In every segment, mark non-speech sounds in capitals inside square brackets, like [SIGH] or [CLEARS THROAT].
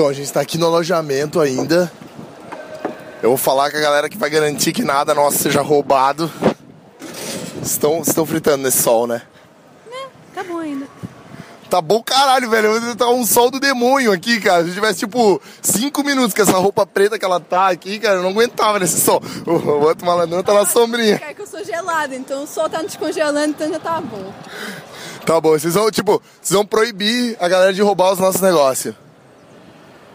Então, a gente tá aqui no alojamento ainda. Eu vou falar com a galera que vai garantir que nada nosso seja roubado. Estão, estão fritando nesse sol, né? Tá bom ainda. Tá bom caralho, velho. Tá um sol do demônio aqui, cara. Se tivesse, tipo, cinco minutos com essa roupa preta que ela tá aqui, cara, eu não aguentava nesse sol. O o outro malandrão tá na sombrinha. É que eu sou gelada, então o sol tá descongelando, então já tá bom. Tá bom, vocês vão, tipo, vocês vão proibir a galera de roubar os nossos negócios.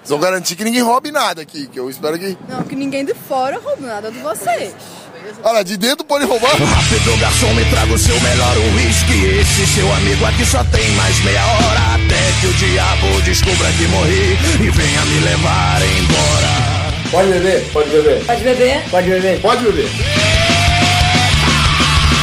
Vocês vão garantir que ninguém roube nada aqui, que eu espero que. Não, que ninguém de fora roube nada de vocês. Olha, de dentro pode roubar. Rápido, garçom, me traga o seu melhor whisky. Esse seu amigo aqui só tem mais meia hora. Até que o diabo descubra que morri e venha me levar embora. Pode beber? Pode beber. Pode beber? Pode beber. Pode beber.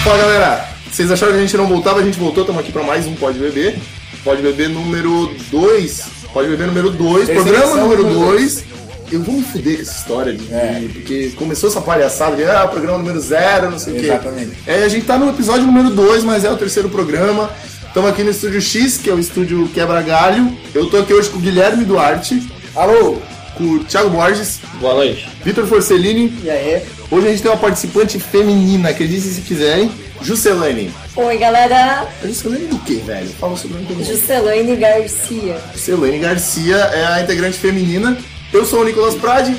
Fala galera, vocês acharam que a gente não voltava? A gente voltou, estamos aqui para mais um Pode Beber. Pode Beber número 2. Pode Beber número 2, Terceira programa número 2. Eu vou me fuder com essa história, de, É. porque começou essa palhaçada de ah, programa número 0, não sei o quê. Exatamente. É, a gente tá no episódio número 2, mas é o terceiro programa. Estamos aqui no estúdio X, que é o estúdio Quebra Galho. Eu tô aqui hoje com o Guilherme Duarte. Alô! Com o Thiago Borges, Boa noite. Vitor Forcellini. E aí? Hoje a gente tem uma participante feminina, acreditem se quiserem, Juscelane. Oi, galera. Juscelane do que, velho? Fala sobre o nome. Juscelane Garcia. Juscelane Garcia é a integrante feminina. Eu sou o Nicolas Prade.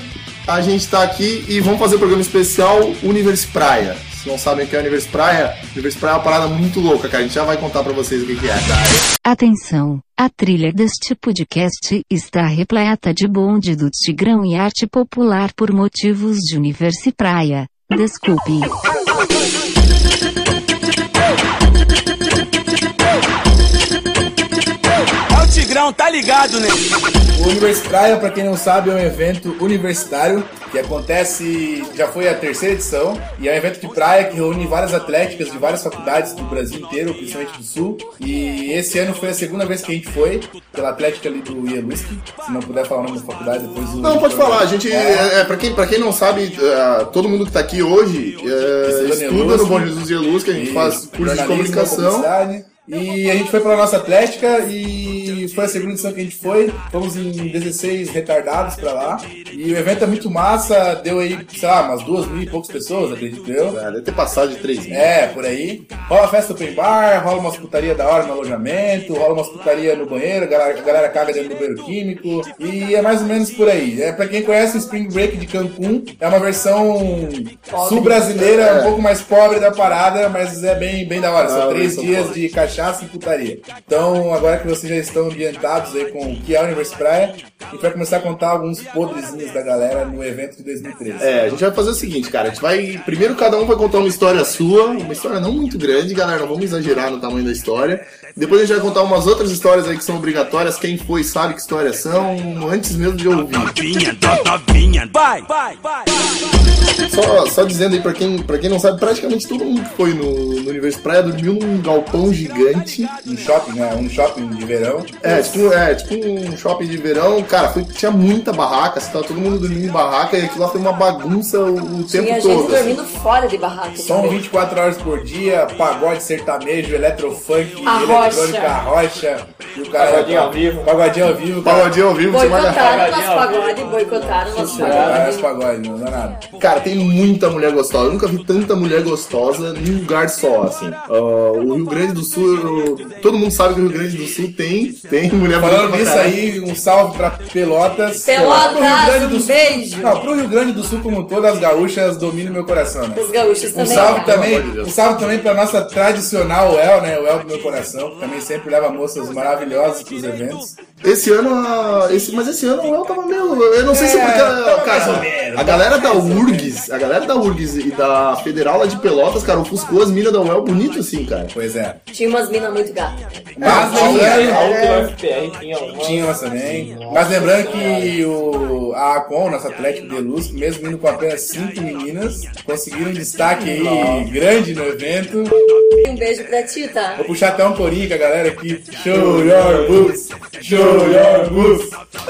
A gente tá aqui e vamos fazer o programa especial Universo Praia. Se não sabem o que é Universo Praia, Universo Praia é uma parada muito louca, cara. A gente já vai contar pra vocês o que, que é. Atenção, a trilha deste podcast está repleta de bonde do Tigrão e arte popular por motivos de universo praia. Desculpe. Tigrão, tá ligado, né? O Universo Praia, pra quem não sabe, é um evento universitário que acontece, já foi a terceira edição, e é um evento de praia que reúne várias atléticas de várias faculdades do Brasil inteiro, principalmente do Sul. E esse ano foi a segunda vez que a gente foi, pela Atlética ali do Ieluski. Se não puder falar o nome da faculdade, depois o. Não, pode falar. A gente, é, é, pra, quem, pra quem não sabe, é, todo mundo que tá aqui hoje é, Estuda no. Bom Jesus de Luz, que a gente faz curso de comunicação. E a gente foi pra nossa Atlética e foi a segunda edição que a gente foi. Fomos em 16 retardados pra lá. E o evento é muito massa, deu aí, sei lá, umas duas mil e poucas pessoas, acredito eu. É, deve ter passado de 3 mil. É, por aí. Rola festa open bar, rola umas putaria da hora no alojamento, rola umas putaria no banheiro, a galera, a galera caga dentro do banheiro químico. E é mais ou menos por aí. É, pra quem conhece o Spring Break de Cancún, é uma versão sul-brasileira, É. um pouco mais pobre da parada, mas é bem, bem da hora. São três dias de cachaça e putaria. Então, agora que vocês já estão ambientados aí com o que é o Universo Praia, a gente vai começar a contar alguns podrezinhos da galera no evento de 2013. É, a gente vai fazer o seguinte, cara. A gente vai. Primeiro, cada um vai contar uma história sua, uma história não muito grande, galera. Não vamos exagerar no tamanho da história. Depois a gente vai contar umas outras histórias aí que são obrigatórias. Quem foi sabe que histórias são, antes mesmo de ouvir. Novinha, novinha. Vai, vai, vai. Só, só dizendo aí pra quem, pra quem não sabe, praticamente todo mundo que foi no, no Universo Praia dormiu num galpão gigante. Um shopping, né? Um shopping de verão. É, tipo, é, tipo um shopping de verão. Cara, foi, tinha muita barraca, assim, tava todo mundo dormindo em barraca e aquilo lá foi uma bagunça o, o tempo Tinha gente todo. assim. dormindo fora de barraca. Também. 24 horas por dia, pagode sertanejo, eletrofunk, A eletrônica rocha. rocha. E o cara, Pagodinho ao vivo. Pagodinho ao vivo. cara. Pagodinho ao vivo, você vai Boicotaram nosso pagode, boicotaram nosso pagode. pagodes, não dá nada. Cara, tem muita mulher gostosa. Eu nunca vi tanta mulher gostosa num lugar só, assim. Ah, o Rio Grande do Sul, todo mundo sabe que o Rio Grande do Sul tem, tem mulher Falando nisso caralho. aí, um salve pra Pelotas. Pelotas, Pro Rio Grande do um Sul. beijo. Não, pro Rio Grande do Sul, como todas as gaúchas, domina meu coração, né? Os gaúchos Um também. salve cara. também, um salve também pra nossa tradicional El, né? O El do meu coração, que também sempre leva moças maravilhosas pros eventos. Esse ano, a- esse, mas esse ano eu tava meio. Eu não sei se É, porque. Cara, menos, a galera da URGS, a galera da URGS e da Federal lá de Pelotas, cara, ofuscou as minas da UEL bonito assim, cara. Pois é. Tinha umas minas muito gatas. Mas Tinha, lembrando, a última FPR tinha uma. Tinha umas também. Mas lembrando que o, a Acon, nossa Atlético de Luz, mesmo indo com apenas cinco meninas, conseguiram um destaque aí grande no evento. Um beijo pra ti, tá? Vou puxar até um corinho com a galera aqui. Show your boots! Show your boots!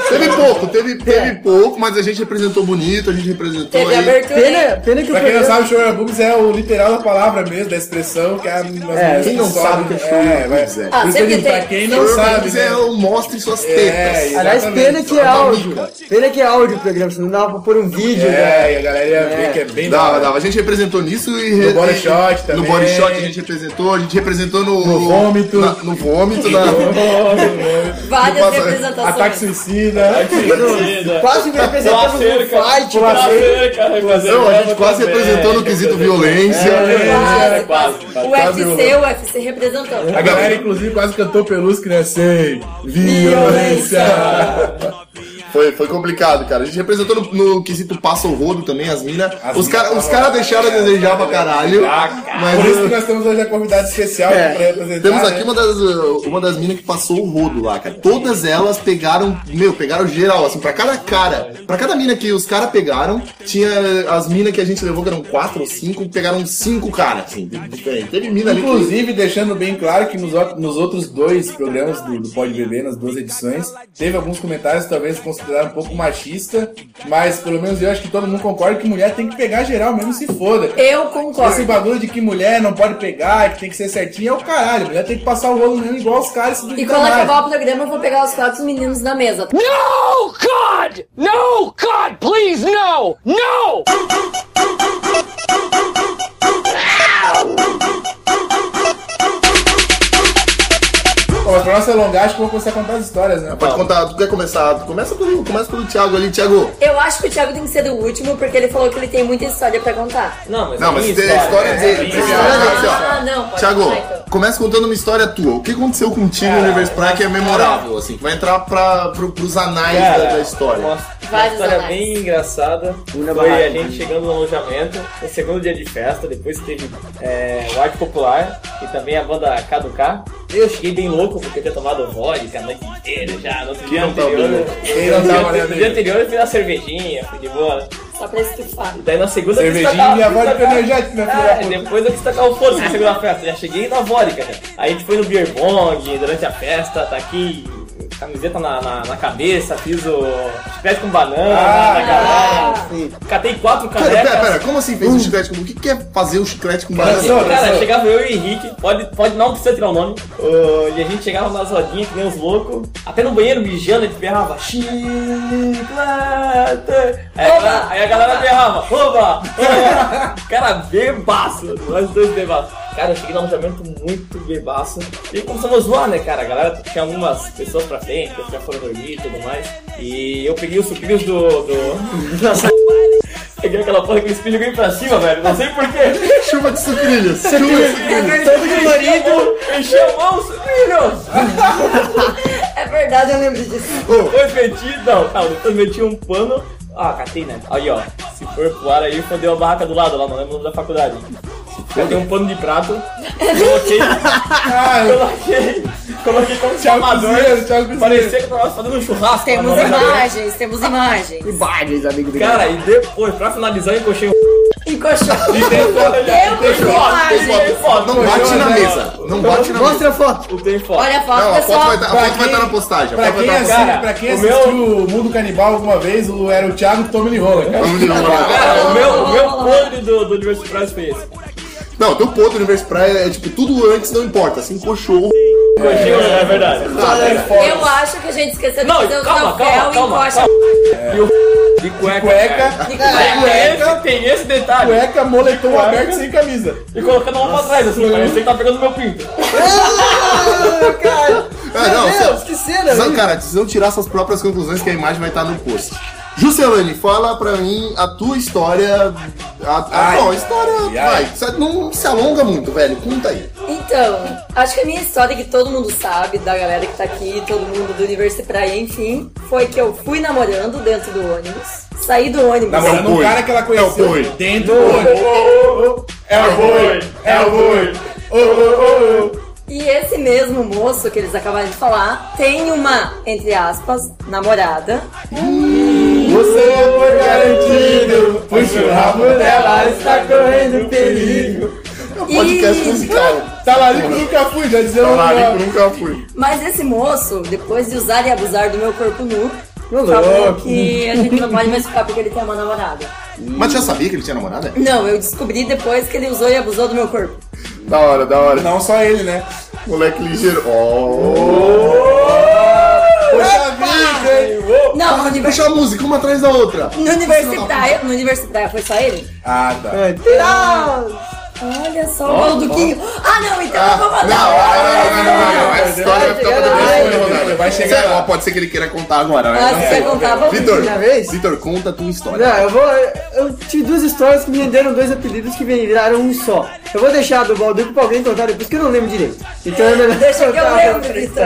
Teve pouco, teve, teve pouco, mas a gente representou bonito, a gente representou Teve aí. abertura. Pena, pena que Pra quem não sabe, show books é o literal da palavra mesmo, da expressão, que é a É, quem não sabe o que é show é, vai- books, é. Ah, sempre digo, pra tem. quem não sabe, né? é o mostre suas É, tetas. Aliás, exatamente. pena que é áudio. Pena que é áudio o programa, senão dava pra pôr um vídeo. né? É, e a galera ia ver que é bem da Dava, hora. dava. A gente representou nisso e. No re- body shot No também. body shot a gente representou, a gente representou no. No vômito. na- no vômito, na. [LAUGHS] Várias Não passa- representações. Ataque suicida. Quase representamos no fight. Não, a gente quase representou no quesito violência. Quase, quase. quase. O UFC, o UFC representando. A galera, inclusive, quase cantou Pelusque, né? Sem violência. Foi, foi complicado, cara. A gente representou no, no quesito passa o rodo também, as minas. As Os caras cara deixaram a desejar pra caralho. Mas Por isso que nós temos hoje a convidada especial É. pra representar. temos né? aqui uma das, uma das minas que passou o rodo lá, cara. Todas elas pegaram, meu, pegaram geral, assim, pra cada cara. Pra cada mina que os caras pegaram, tinha as minas que a gente levou, que eram quatro ou cinco, pegaram cinco caras, assim, diferente. Teve mina ali que. Inclusive, deixando bem claro que nos, nos outros dois programas do, do Pode Beber, nas duas edições, teve alguns comentários que talvez consideraram um pouco machista, mas pelo menos eu acho que todo mundo concorda que mulher tem que pegar geral mesmo se foda. Eu Esse concordo. bagulho de que mulher não pode pegar, que tem que ser certinho, é o caralho. Mulher tem que passar o rolo mesmo igual os caras E quando mais. acabar o programa, eu vou pegar os quatro meninos da mesa. No, God! No, God, please, no! No! Mas pra nossa alongar, acho que eu vou começar a contar as histórias, né? Pode contar, tu quer começar? Começa pelo, começa pelo Thiago ali, Thiago. Eu acho que o Thiago tem que ser o último, porque ele falou que ele tem muita história pra contar. Não, mas, Não, mas tem a história dele. tem a história dele, assim. Ah, não, pode Thiago, contar, então. começa contando uma história tua. O que aconteceu contigo no Universo Praia que é memorável, assim, que vai entrar pra, pro, pros anais da, da história. Uma, uma história anais. bem engraçada. Una Foi a gente chegando no alojamento, no segundo dia de festa, depois teve é, o Arte Popular e também a banda Caducar. Eu cheguei bem louco porque eu tinha tomado vodka a noite inteira já. No outro dia tá anterior. bem? Quem não tava, né, No dia anterior eu fiz uma cervejinha, fui de boa. Só pra estufar. Daí na segunda Cervejinha e a vodka energética, né, filho da É, puta? depois eu quis tacar o foda na segunda festa. Já cheguei na vodka, já. Aí a gente foi no beer bong durante a festa, tá aqui, camiseta na, na, na cabeça, fiz o chiclete com banana Ah, na galera. Catei quatro Pera, canecas. pera, pera, como assim fez o chiclete com... O que que é fazer o chiclete com banana? Garçom, Cara, garçom. chegava eu e o Henrique, pode, pode não precisa tirar o nome, ô, e a gente chegava nas rodinhas que nem os loucos, até no banheiro mijando, a gente berrava chiclete. Aí, a galera- aí a galera berrava, oba! oba. Cara, bebaço, nós dois bebaços. Cara, eu cheguei no alojamento muito bebaço. E começamos a zoar, né, cara? A galera tinha algumas pessoas pra frente, que já foram dormir e tudo mais. E eu peguei os sucrilhos do. do... [LAUGHS] [LAUGHS] Peguei aquela porra que eles joguei pra cima, velho. Não sei porquê. Chuva de sucrilhos. Chuva de sucrilhos. Todo colorido. Encheu a mão, sucrilhos! É verdade, eu lembro disso. Depois meti, não, calma, depois meti um pano. Ah, catei, né? Aí, ó, se for pro ar aí, fodeu a barraca do lado lá, não lembro o nome da faculdade. Catei um pano de prato, coloquei, coloquei, coloquei como chamador. Parecia que eu tava fazendo um churrasco. Temos imagens, temos imagens. Imagens, amigo do Cara, e depois, pra finalizar, eu encoxei um. Encoxou. E tem foto, Eu tem foto, tem foto, tem foto. Não bate na mesa. Não bate na mesa. Mostra a foto. Tem foto. Olha a foto, Não, a foto pessoal. vai estar Pra quem- na postagem. A Pra foto vai quem, estar na Cara, pra quem o assistiu meu- o Mundo Canibal alguma vez, o, era o Thiago Tommy Rola. cara. postagem. Cara, [LAUGHS] o meu, o meu podre do, do Universo Prize foi esse. Não, teu ponto do Universo Praia é tipo, tudo antes não importa. Assim, encoxou. Coxinha, é verdade. Eu acho que a gente esqueceu de Não, fazer o calma, calma, e calma, encoxa. calma. E o de cueca. Cueca, De Tem cueca. esse, tem esse detalhe. cueca, moletom aberto sem camisa. E colocando a mão pra trás, assim, parecia que tá pegando meu pinto. [LAUGHS] Ah, cara. É, não, Meu você- Deus, que cena. Hein? cara, precisam tirar suas próprias conclusões que a imagem vai estar no post. Juscelane, fala pra mim a tua história. A, a, Ai, não, a história. ai, ai. vai, não se alonga muito, velho. Conta aí. Então, acho que a minha história que todo mundo sabe, da galera que tá aqui, todo mundo do Universo Praia, enfim, foi que eu fui namorando dentro do ônibus, saí do ônibus. Namorando É o um cara que ela conheceu É o boi. dentro do ônibus. É o boi, é o boi. Ô, ô, ô. E esse mesmo moço que eles acabaram de falar tem uma, entre aspas, namorada. Você foi garantido, puxa o rabo dela, está correndo perigo. É um podcast E- musical. [LAUGHS] Talarico nunca fui, já dizia o Talarico nunca fui. Mas esse moço, depois de usar e abusar do meu corpo nu, Não, falou louco. que a gente não pode mais ficar porque ele tem uma namorada. Mas já sabia que ele tinha namorada? Não, eu descobri depois que ele usou e abusou do meu corpo. Da hora, da hora. Não só ele, né? Moleque ligeiro. Oh! Poxa vida, hein? Não, no, univer... Puxa a música, uma atrás da outra. no Universitária, no Universitária foi só ele? Ah, tá. É, tira- Olha só o Balduquinho. Ah, não, então Ah, eu vou não, mandar. não, não, não, não, não, não. Essa história vai ficar pra depois Vai chegar lá. Pode ser que ele queira contar agora. Ah, né? se você contar, vamos. Vitor, vez? Vitor, conta a tua história. Não, eu vou. Eu tive duas histórias que me renderam dois apelidos que viraram um só. Eu vou deixar do Balduco pra alguém contar depois que eu não lembro direito. Então eu não Deixa que eu [LAUGHS] contar lembro, Vitor.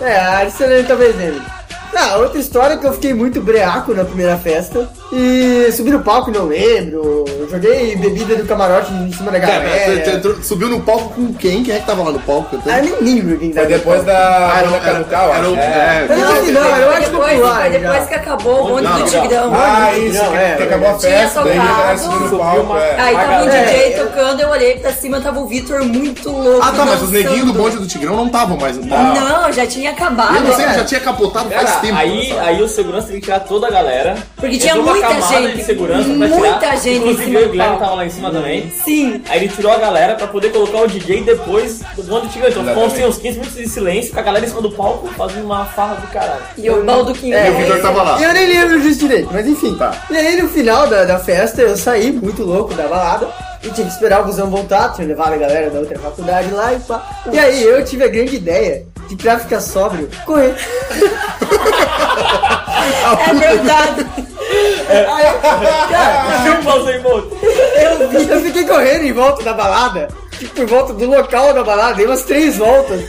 É, a Arcelene talvez lembre. Não, outra história é que eu fiquei muito breaco na primeira festa. E subi no palco e não lembro. Joguei bebida do camarote em cima da Cara, galera. tu- tu subiu no palco com quem? Quem é que tava lá no palco? Ah, nem lembro quem Foi tava. depois da Ah, era, banda era, era o. acho. É, Não, não, não, eu Foi acho depois, popular. foi depois que acabou o bonde Não, do não. Tigrão. Ah, isso, Não, que, é, que acabou a tinha festa, daí a galera tocado, subiu no palco. é. Aí tava um É. DJ tocando, eu olhei pra cima, tava o Vitor muito louco. Ah, tá, mas os neguinhos do bonde do Tigrão não estavam mais no palco. Não, já tinha acabado. Eu não sei, já tinha capotado faz Aí, aí o segurança teve que tirar toda a galera. Porque tinha muita gente, de segurança pra muita tirar. gente Inclusive eu e o Guilherme tava lá em cima também. Sim. Aí ele tirou a galera pra poder colocar o DJ depois do bonde do Tigrão. Então ficou assim, uns 15 minutos de silêncio com a galera em cima do palco fazendo uma farra do caralho. E o Balduquinho. É, E o Vitor tava lá. Eu nem lembro disso direito, mas enfim. Tá. E aí no final da, da festa eu saí muito louco da balada. E tive que esperar o busão voltar, tinha levado a galera da outra faculdade lá e pá. E aí eu tive a grande ideia de pra ficar sóbrio, correr. [LAUGHS] É verdade. Chupa o sem volta. Eu, vi- eu fiquei correndo em volta da balada, tipo, por volta do local da balada, dei umas três voltas.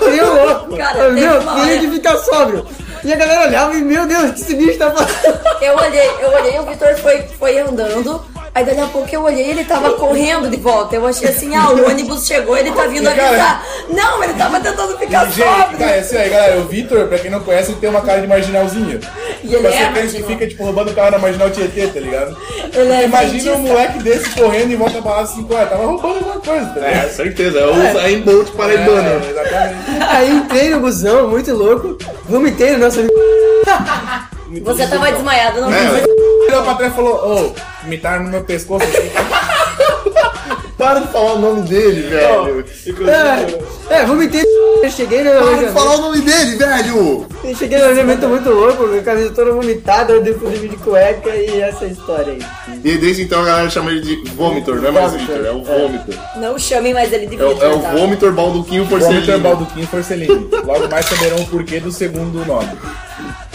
Eu louco. Cara, eu, meu, hora- que ficar sóbrio. E a galera olhava e, meu Deus, o que esse bicho tá fazendo? Eu olhei, eu olhei, o Vitor foi, foi andando. Aí dali a pouco eu olhei, ele tava correndo de volta. Eu achei assim, ah, o ônibus chegou, ele tá vindo E, cara, avisar. Não, ele tava tentando ficar Gente, sóbrio. tá, esse aí, galera, o Vitor, pra quem não conhece, ele tem uma cara de marginalzinho. E ele Pra é ser crente que fica, tipo, roubando o carro na marginal Tietê, tá ligado? Ele é Imagina cientista. um moleque desse correndo em volta da balada 5 horas, tava roubando alguma coisa, tá ligado? É, certeza. É o Zayn Bolt paraibano. É, exatamente. Aí entrei no busão, muito louco, vomitei no nosso [LAUGHS] Você tava desmaiado, não É, vi. Virou pra trás e falou, ô, imitaram no meu pescoço. [LAUGHS] Para de falar o nome dele, velho. É, é, vomitei eu cheguei no Para de falar o nome dele, velho. Eu cheguei no alojamento muito louco, com a camisa toda vomitada, eu depois de cueca e essa história aí. E desde então a galera chama ele de Vomitor, não é mais Vitor, é o Vomitor. Não chamem mais ele de É, Vitor, é o tá? Vomitor Balduquinho Vitor Porcelino. Balduquinho Forcelini. Logo mais saberão o porquê do segundo nome.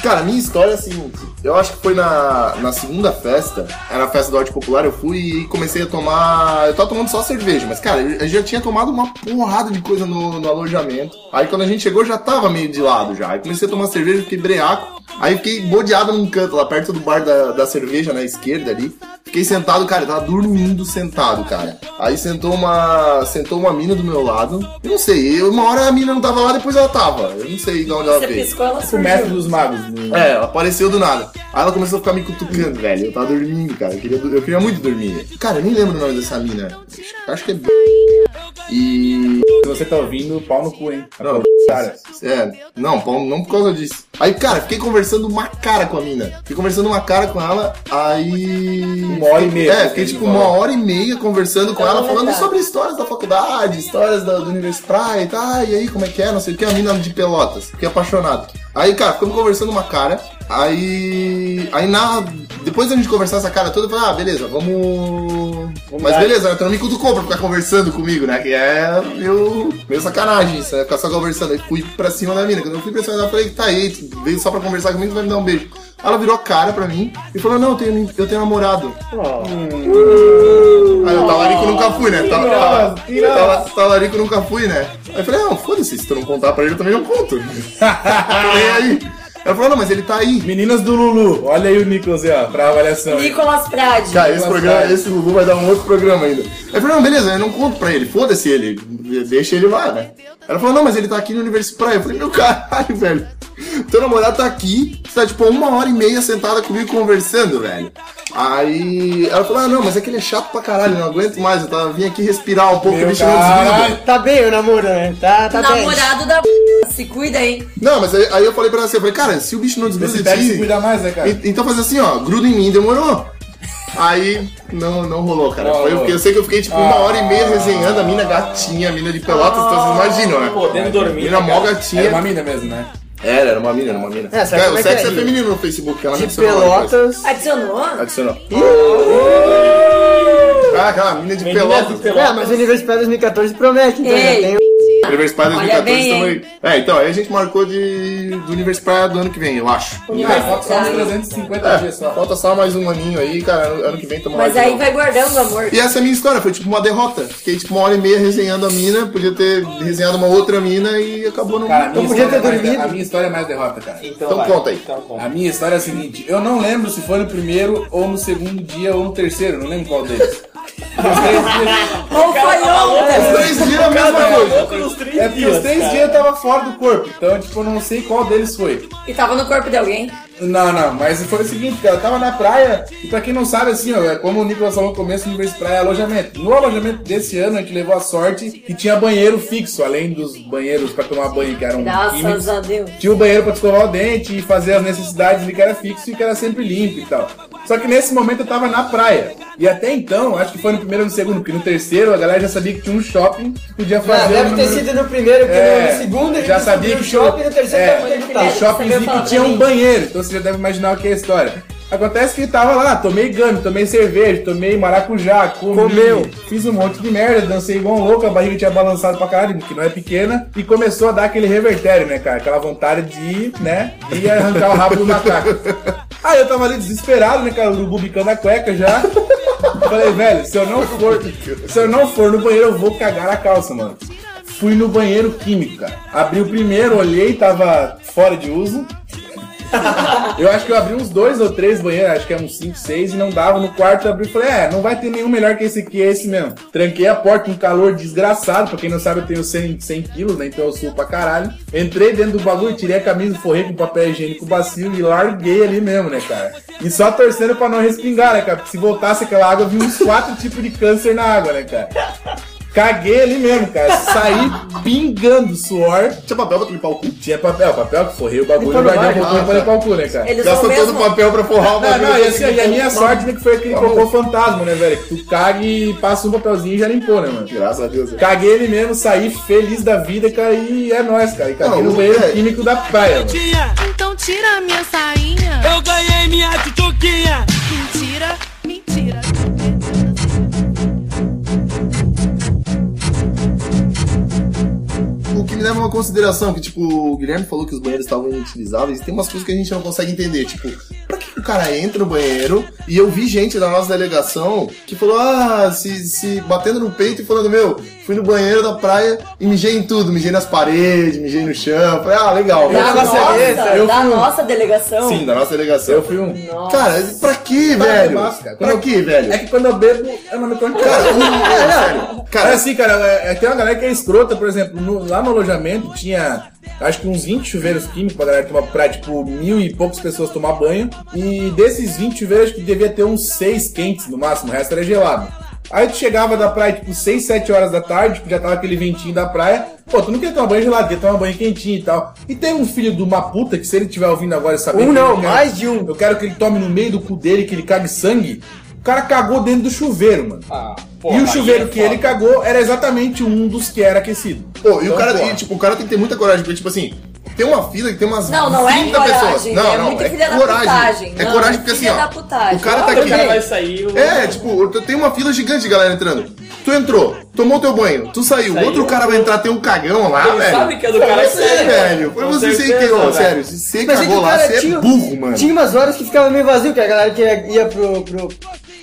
Cara, a minha história é a seguinte. Eu acho que foi na, na segunda festa, era a festa do Arte Popular, eu fui e comecei a tomar. Eu tava tomando só cerveja, mas cara, eu já tinha tomado uma porrada de coisa no, no alojamento. Aí quando a gente chegou já tava meio de lado já. Aí comecei a tomar cerveja, fiquei breaco. Aí fiquei bodeado num canto lá perto do bar da, da cerveja na esquerda ali. Fiquei sentado, cara, eu tava dormindo sentado, cara. Aí sentou uma. Sentou uma mina do meu lado. Eu não sei, eu- uma hora a mina não tava lá, depois ela tava. Eu não sei de onde ela Você veio. piscou, ela O mestre surgiu. dos magos. Né? É, ela apareceu do nada. Aí ela começou a ficar me cutucando, velho. Eu tava dormindo, cara. Eu queria, eu queria muito dormir. Cara, eu nem lembro o nome dessa mina. Acho, acho que é. E. Se você tá ouvindo, pau no cu, hein? Não, Cara, é, não, Paulo, não por causa disso. Aí, cara, fiquei conversando uma cara com a mina. Fiquei conversando uma cara com ela, aí. Uma hora e meia, É, fiquei tipo uma hora e meia conversando com É ela, verdade. falando sobre histórias da faculdade, histórias da, do Universo Praia e tal. E aí, como é que é? Não sei o que, a mina de Pelotas. Fiquei apaixonado. Aí, cara, ficamos conversando uma cara. Aí. Aí na. Depois da gente conversar essa cara toda, eu falei, ah, beleza, vamos. Mas beleza, né? Tu não me cutucou pra ficar conversando comigo, né? Que é meio, meio sacanagem isso, né? Ficar só conversando. Aí fui pra cima da mina. Quando eu fui pra cima dela, eu falei, tá aí, tu veio só pra conversar comigo, tu vai me dar um beijo. Ela virou a cara pra mim e falou, não, eu tenho, eu tenho namorado. Aí eu talarico nunca fui, né? Tal- tal- tal- Talarico nunca fui, né? Aí eu falei, não, foda-se, se tu não contar pra ele, eu também não conto. [LAUGHS] Falei, aí. Ela falou, não, mas ele tá aí. Meninas do Lulu, olha aí o Nicolas aí, ó, pra avaliação. Nicolas Prade. Cara, esse, programa, esse Lulu vai dar um outro programa ainda. Aí eu falei, não, beleza, eu não conto pra ele, foda-se ele, deixa ele lá, né? Ela falou, não, mas ele tá aqui no Universo Praia. Eu falei, meu caralho, velho. Teu namorado tá aqui, Você tá, tipo, uma hora e meia sentada comigo conversando, velho. Aí ela falou, ah, não, mas é que ele é chato pra caralho, não aguento mais. Eu tava, vim aqui respirar um pouco, Meu o bicho não desliga. caralho. Tá bem o namoro, né? Tá, tá bem. Namorado da se cuida, hein? Não, mas aí, aí eu falei pra ela assim, eu falei, cara, se o bicho não desgruda de pega se ti, cuida mais, né, cara? e- então faz assim, ó, gruda em mim, demorou. Aí não, não rolou, cara. Não porque eu sei que eu fiquei tipo uma hora e meia resenhando a mina gatinha, a mina de pelotas, então vocês imaginam, né? Podendo dormir. Mina né, mó gatinha. Era uma mina mesmo, né? Era, era uma mina, era uma mina. É, sabe É, como o é que sexo é? é feminino no Facebook, ela me De pelotas. Adicionou? Adicionou. Ah, aquela mina de Menina pelotas. de pelotas. É, mas o Universidade 2014 promete, então já Ei. tem Universidade Olha 2014 bem, também. É, então, aí a gente marcou de, do Universidade do ano que vem, eu acho. Ah, falta só uns 350 dias só. Falta só mais um aninho aí, cara. Ano, que vem tamo Mas de aí vai guardando amor. E essa é a minha história, foi tipo uma derrota. Fiquei tipo uma hora e meia resenhando a mina, podia ter resenhado uma outra mina e acabou não. Cara, a minha, Não podia história ter é mais, dormido. a minha história é mais derrota, cara. Então, Então vai. conta aí. Então conta. A minha história é a seguinte, eu não lembro se foi no primeiro ou no segundo dia ou no terceiro, não lembro qual deles. Os três dias- Ou foi ontem? Os três dias é a mesma coisa. É porque os três dias eu tava fora do corpo, então tipo, eu não sei qual deles foi. E tava no corpo de alguém. Não, não, mas foi o seguinte, cara, eu tava na praia, e pra quem não sabe, assim, ó, é como o Nicolas falou no começo, o Universo Praia é alojamento. No alojamento desse ano, a gente levou a sorte que tinha banheiro fixo, além dos banheiros pra tomar banho, que eram químicos. Graças a Deus. Tinha o banheiro pra escovar o dente e fazer as necessidades ali que era fixo e que era sempre limpo e tal. Só que nesse momento eu tava na praia. E até então, acho que foi no primeiro ou no segundo, porque no terceiro a galera já sabia que tinha um shopping que podia Ah, fazer. deve o ter sido no primeiro, porque É, no segundo já sabia que o shopping, no terceiro é, tava o tava. shoppingzinho que tinha um banheiro, então você já deve imaginar o que é a história. Acontece que tava lá, tomei gano, tomei cerveja, tomei maracujá, comi, Comeu. fiz um monte de merda, dancei igual um louco, a barriga tinha balançado pra caralho, que não é pequena, e começou a dar aquele revertério, né, cara? Aquela vontade de, né, de arrancar o rabo do macaco. [LAUGHS] Aí eu tava ali desesperado, né, cara, urubu bicando a cueca já. Falei, velho, se eu não for, se eu não for no banheiro, eu vou cagar a calça, mano. Fui no banheiro químico, cara. Abri o primeiro, olhei, tava fora de uso. Eu acho que eu abri uns dois ou três banheiros, acho que é uns 5, 6, e não dava. No quarto eu abri e falei, é, não vai ter nenhum melhor que esse aqui, é esse mesmo. Tranquei a porta, um calor desgraçado, pra quem não sabe eu tenho 100, 100 quilos, né, então eu subo pra caralho. Entrei dentro do bagulho, tirei a camisa, forrei com papel higiênico bacio e larguei ali mesmo, né, cara. E só torcendo pra não respingar, né, cara, porque se voltasse aquela água, vinha uns quatro [LAUGHS] tipos de câncer na água, né, cara. Caguei ali mesmo, cara. Saí pingando suor. Tinha papel pra limpar o cu? Tinha papel, papel que forrei o bagulho e um bar, pouquinho ah, pra limpar o cu, né, cara? Eles são Gastou todo mesmo. o papel pra forrar o Não, bagulho. não, e pra assim, e a minha limpar. sorte né, que foi aquele cocô fantasma, né, velho? Que tu caga e passa um papelzinho e já limpou, né, mano? Graças a Deus. Caguei ele mesmo, saí feliz da vida, cara, e é nóis, cara. E caguei Não, no banheiro é. químico da praia. Então tira a minha sainha. Eu ganhei minha tchutchuquinha. Mentira, mentira. Leva uma consideração, que tipo, o Guilherme falou que os banheiros estavam inutilizáveis, tem umas coisas que a gente não consegue entender, tipo, pra que o cara entra no banheiro e eu vi gente da nossa delegação que falou, ah, se, se batendo no peito e falando, meu, fui no banheiro da praia e mijei em tudo, mijei nas paredes, mijei no chão, falei, ah, legal. Da nossa, eu da fui- nossa delegação. Sim, da nossa delegação. Eu fui um. Cara, pra que, velho? Pra que, velho? É que quando eu bebo, eu não me conto. Cara, um- é, sério. Cara, Cara, assim, cara, é, é, tem uma galera que é escrota, por exemplo, no- lá no alojamento tinha acho que uns 20 chuveiros químicos pra galera tomar pra, tipo, mil e poucas pessoas tomar banho. E desses 20 chuveiros, acho que devia ter uns 6 quentes no máximo, o resto era gelado. Aí tu chegava da praia, tipo, 6, 7 horas da tarde, tipo, já tava aquele ventinho da praia. Pô, tu não quer tomar banho gelado, quer tomar banho quentinho e tal. E tem um filho de uma puta que se ele estiver ouvindo agora e saber... Um não, eu quero- mais de um. Eu quero que ele tome no meio do cu dele, que ele cague sangue. O cara cagou dentro do chuveiro, mano. Ah, e porra, o chuveiro aí é que ele cagou era exatamente um dos que era aquecido. Pô, e o Então, cara, porra. e, tipo, o cara tem que ter muita coragem, porque, tipo assim, tem uma fila que tem umas Não, não é 30 coragem, pessoas. Não, é não, muito é filha da coragem. putagem. É Não, coragem é porque assim, ó, o cara tá aqui. cara vai sair. É, tipo, tem uma fila gigante de galera entrando. Tu entrou, tomou teu banho, tu saiu, Saiu. outro cara vai entrar, tem um cagão lá, Ele velho. sabe que é do cara que você, sai, velho. Foi você certeza, que, ó, velho. sério. Você Mas é que cagou lá, cara você é burro, mano. tinha umas horas que ficava meio vazio, que a galera que ia, ia pro, pro,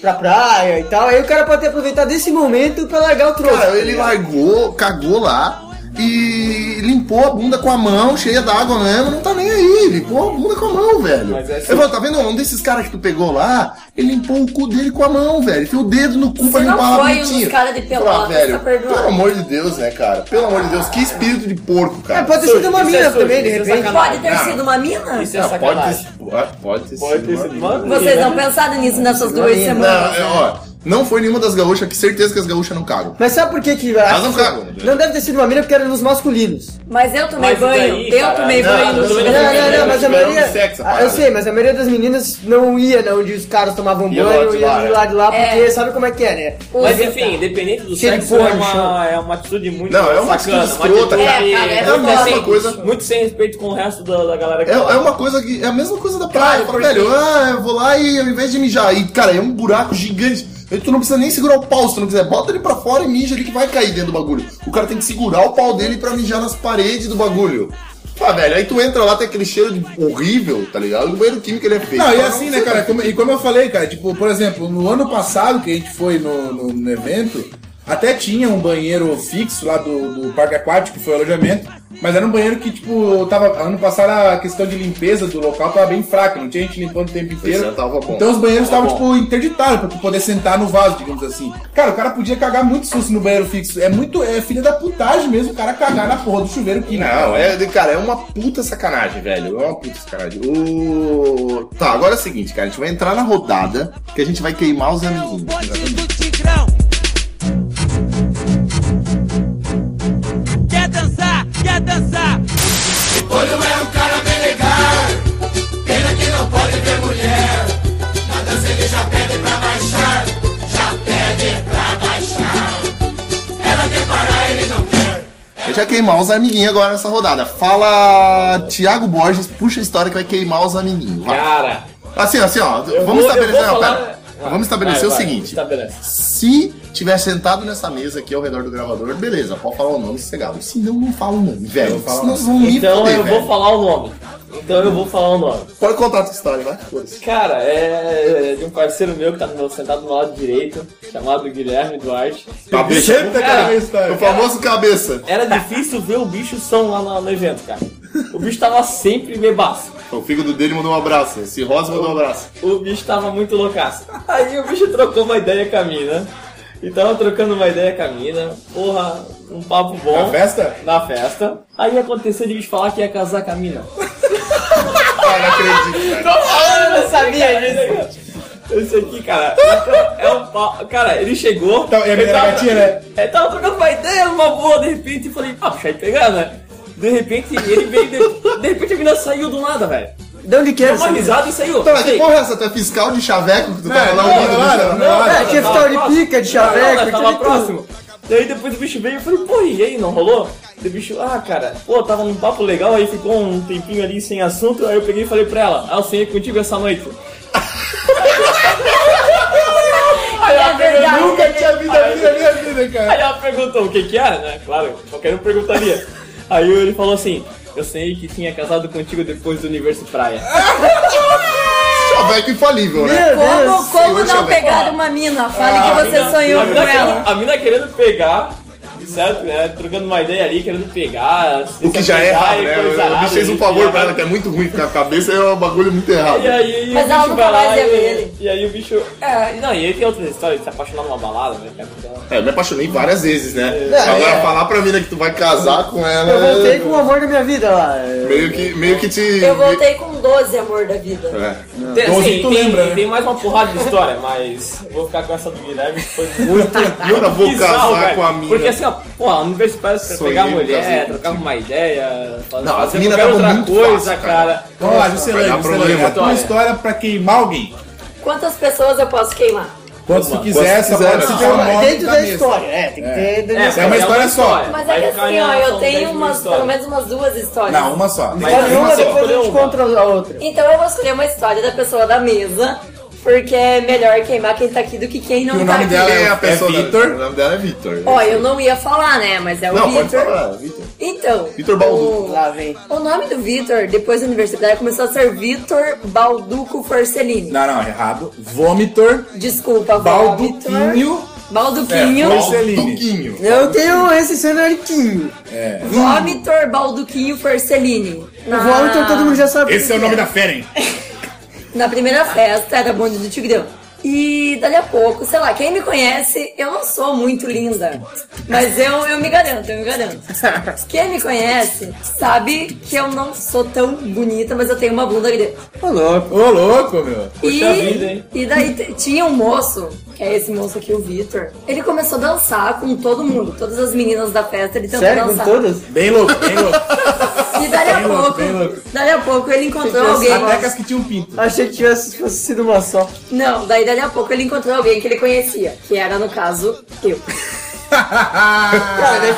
pra praia e tal. Aí o cara pode ter aproveitado desse momento pra largar o troço. Cara, ele largou, cagou lá. E limpou a bunda com a mão, cheia d'água mesmo, não tá nem aí. Limpou a bunda com a mão, velho. Mas é assim- Eu falo, tá vendo? Um desses caras que tu pegou lá, ele limpou o cu dele com a mão, velho. Enfiou o dedo no cu pra Você não limpar lá foi um caras de Pelotas, Ah, velho, tá pelo amor de Deus, né, cara? Pelo amor de Deus, que espírito de porco, cara. É, pode ter sido uma é mina sujo, também, de é repente. Pode ter Ah. sido uma mina? Isso é Não, pode ter, pode, pode ter Pode ter sido uma Vocês não pensaram nisso nessas duas semanas? Não, é, ó, não foi nenhuma das gaúchas, que certeza que as gaúchas não cagam. Mas sabe por que que... Elas não cagam. né? Não deve ter sido uma mina porque era nos masculinos. Mas eu tomei Mas banho, daí, eu cara, tomei não, banho não, não, Não, não, não, mas a maioria... sexo, a Ah, eu sei, mas a maioria das meninas não ia na onde os caras tomavam Ia banho e ia lá, de é. lá de lá, porque É. sabe como é que é, né? Mas enfim, independente do sexo, é uma, é uma atitude muito Não, é uma sacana, atitude escrota, cara. É, cara, é É uma coisa- Muito sem respeito com o resto da, da galera que É, lá. uma coisa que. É a mesma coisa da praia. Porque- velho, ah, eu vou lá e ao invés de mijar. E, cara, é um buraco gigante. Tu não precisa nem segurar o pau, se tu não quiser. Bota ele pra fora e mija ali que vai cair dentro do bagulho. O cara tem que segurar o pau dele pra mijar nas paredes do bagulho. Ah, velho, aí tu entra lá, tem aquele cheiro de horrível, tá ligado? O banheiro químico ele é feito. Não, e pra assim, né, cara? como- e como eu falei, cara, tipo, por exemplo, no ano passado que a gente foi no, no- no evento, até tinha um banheiro fixo lá do, do parque aquático, que foi o alojamento, mas era um banheiro que, tipo, tava. Ano passado a questão de limpeza do local tava bem fraca, não tinha gente limpando o tempo inteiro. Pois é, tava bom. Então os banheiros Tava estavam, tipo, interditados pra poder sentar no vaso, digamos assim. Cara, o cara podia cagar muito susto no banheiro fixo. É muito. É filha da putagem mesmo o cara cagar na porra do chuveiro químico. Não, é, cara, é uma puta sacanagem, velho. É uma puta sacanagem. O... Tá, agora é o seguinte, cara. A gente vai entrar na rodada que a gente vai queimar os amiguinhos. Quer dançar? Quer dançar? A gente vai queimar os amiguinhos agora nessa rodada. Fala, Thiago Borges, puxa a história que vai queimar os amiguinhos. Vai. Cara, Assim, assim, ó. eu vamos vou- eu estabelecer. não, falar- pera. Vai, vamos estabelecer vai, o vai, seguinte. Estabelece. Se tiver sentado nessa mesa aqui ao redor do gravador, beleza, pode falar o nome sossegado. Se não, não fala o nome, velho. Eu falar Senão vão me Então foder, eu vou velho. falar o nome. Então eu vou falar o nome. Pode contar a tua história, vai. Foda-se. Cara, é de um parceiro meu que tá no meu, sentado do meu lado direito, chamado Guilherme Duarte. Cabeça. Sempre aquela É. história. O famoso cabeça. Era difícil ver o bicho som lá no, no evento, cara. O bicho tava sempre bebaço. O fígado dele mandou um abraço. Esse Rosa mandou um abraço. O bicho tava muito loucaço. Aí o bicho trocou uma ideia com a mina. E tava trocando uma ideia com a mina. Porra, um papo bom. Na festa? Na festa. Aí aconteceu de bicho falar que ia casar com a mina. Ah, não acredito, cara. Eu não sabia disso. Esse aqui, cara, é um pau. Cara, ele chegou. Então, e a ele mina era gatinha, né? Ele tava trocando uma ideia, uma boa, de repente, e falei, ah, puxa, aí pegar, né? De repente, ele veio. De, de repente a mina saiu do nada, velho. De onde que era uma risada e saiu. Então, mas que porra é essa? Tu é fiscal de chaveco que tu tava lá não, ouvindo? não, bicho? não, não. É, tinha tava fiscal de pica, de Não, não, chaveco, tava próximo. Daí depois o bicho veio e eu falei, pô, e aí, não rolou? O bicho, ah, cara, pô, tava num papo legal, aí ficou um tempinho ali sem assunto, aí eu peguei e falei pra ela, ah, eu sonhei contigo essa noite. [LAUGHS] aí É ela verdade. Nunca tinha visto a vida minha vida, cara. Aí ela perguntou o que que era, né? Claro, qualquer um perguntaria. Aí ele falou assim, eu sei que tinha casado contigo depois do Universo Praia. [LAUGHS] Chaveco infalível, né? Meu Como, como não Chaveco. pegar uma mina? Fale A que você mina- sonhou a com mina ela. querendo- A mina querendo pegar, certo? Né? Trocando uma ideia ali, querendo pegar. O que já é errado, né? O bicho fez um favor pra ela, que é muito ruim ficar com a cabeça, é um bagulho muito errado. E aí, Mas o bicho vai lá e-. E aí o bicho. É, não, e aí tem outras histórias de se apaixonar numa balada, né? Então, É, eu me apaixonei várias vezes, né? É, Agora, é. falar pra mina que tu vai casar com ela. Eu voltei é- com o amor da minha vida lá. Meio que, meio que te. Eu voltei com 12, amor da vida. É. Tem, Doze assim, que tu tem, lembra, né? tem mais uma porrada de história, mas vou ficar com essa do Guilherme, que foi [LAUGHS] muito, muito Eu vou bizarro, casar velho. com a mina. Porque assim, ó, pô, a universidade pra pegar mulher, trocar uma ideia, fazer, Não, fazer qualquer outra coisa, fácil, cara. Juscelane, problema. Juscelane. A tua História. pra queimar alguém. Quantas pessoas eu posso queimar? Quanto tu Quanto quiser, só pode não. citar o nome Dentro da mesa. história, é, tem que ter. dentro da É, É uma história só. Mas é que assim, ó, eu tenho da umas, pelo menos umas duas histórias. Não, uma só. Mas Escolhe uma uma, só. depois a gente contra a outra. Então eu vou escolher uma história da pessoa da mesa, porque é melhor queimar quem tá aqui do que quem não Que o tá nome aqui. dela Quem é a É pessoa? da- Vitor? O nome dela é Vitor. Ó, eu não ia falar, né? Mas é o Não, pode Vitor. falar, Vitor. Então. Vitor Balduco. o- Lá vem. O nome do Vitor, depois da universidade, começou a ser Vitor Balduco Forcellini. Não, não, errado. Vômitor, Desculpa, Vitor. Balduquinho Balduquinho. É. Balduquinho. Eu tenho esse cenariquinho. É. Vomitor, Balduquinho, Forcellini. O Walter todo mundo já sabe. Esse é o nome da fera, hein? [LAUGHS] Na primeira festa era bonde do Tigrão. E dali a pouco, sei lá, quem me conhece, eu não sou muito linda. Mas eu, eu me garanto, eu me garanto. [LAUGHS] Quem me conhece sabe que eu não sou tão bonita, mas eu tenho uma bunda grande. Ô, louco. Ô, louco, meu. E, vida, hein? e daí tinha um moço, que é esse moço aqui, o Vitor. Ele começou a dançar com todo mundo, todas as meninas da festa, ele tentou Sério, com dançar. todas? Bem louco, bem louco. [LAUGHS] E dali a pouco, dali a pouco ele encontrou alguém. Até que tinham pinto. Achei que tivesse fosse sido uma só. Não, daí dali a pouco ele encontrou alguém que ele conhecia, que era no caso eu. [LAUGHS] Cara,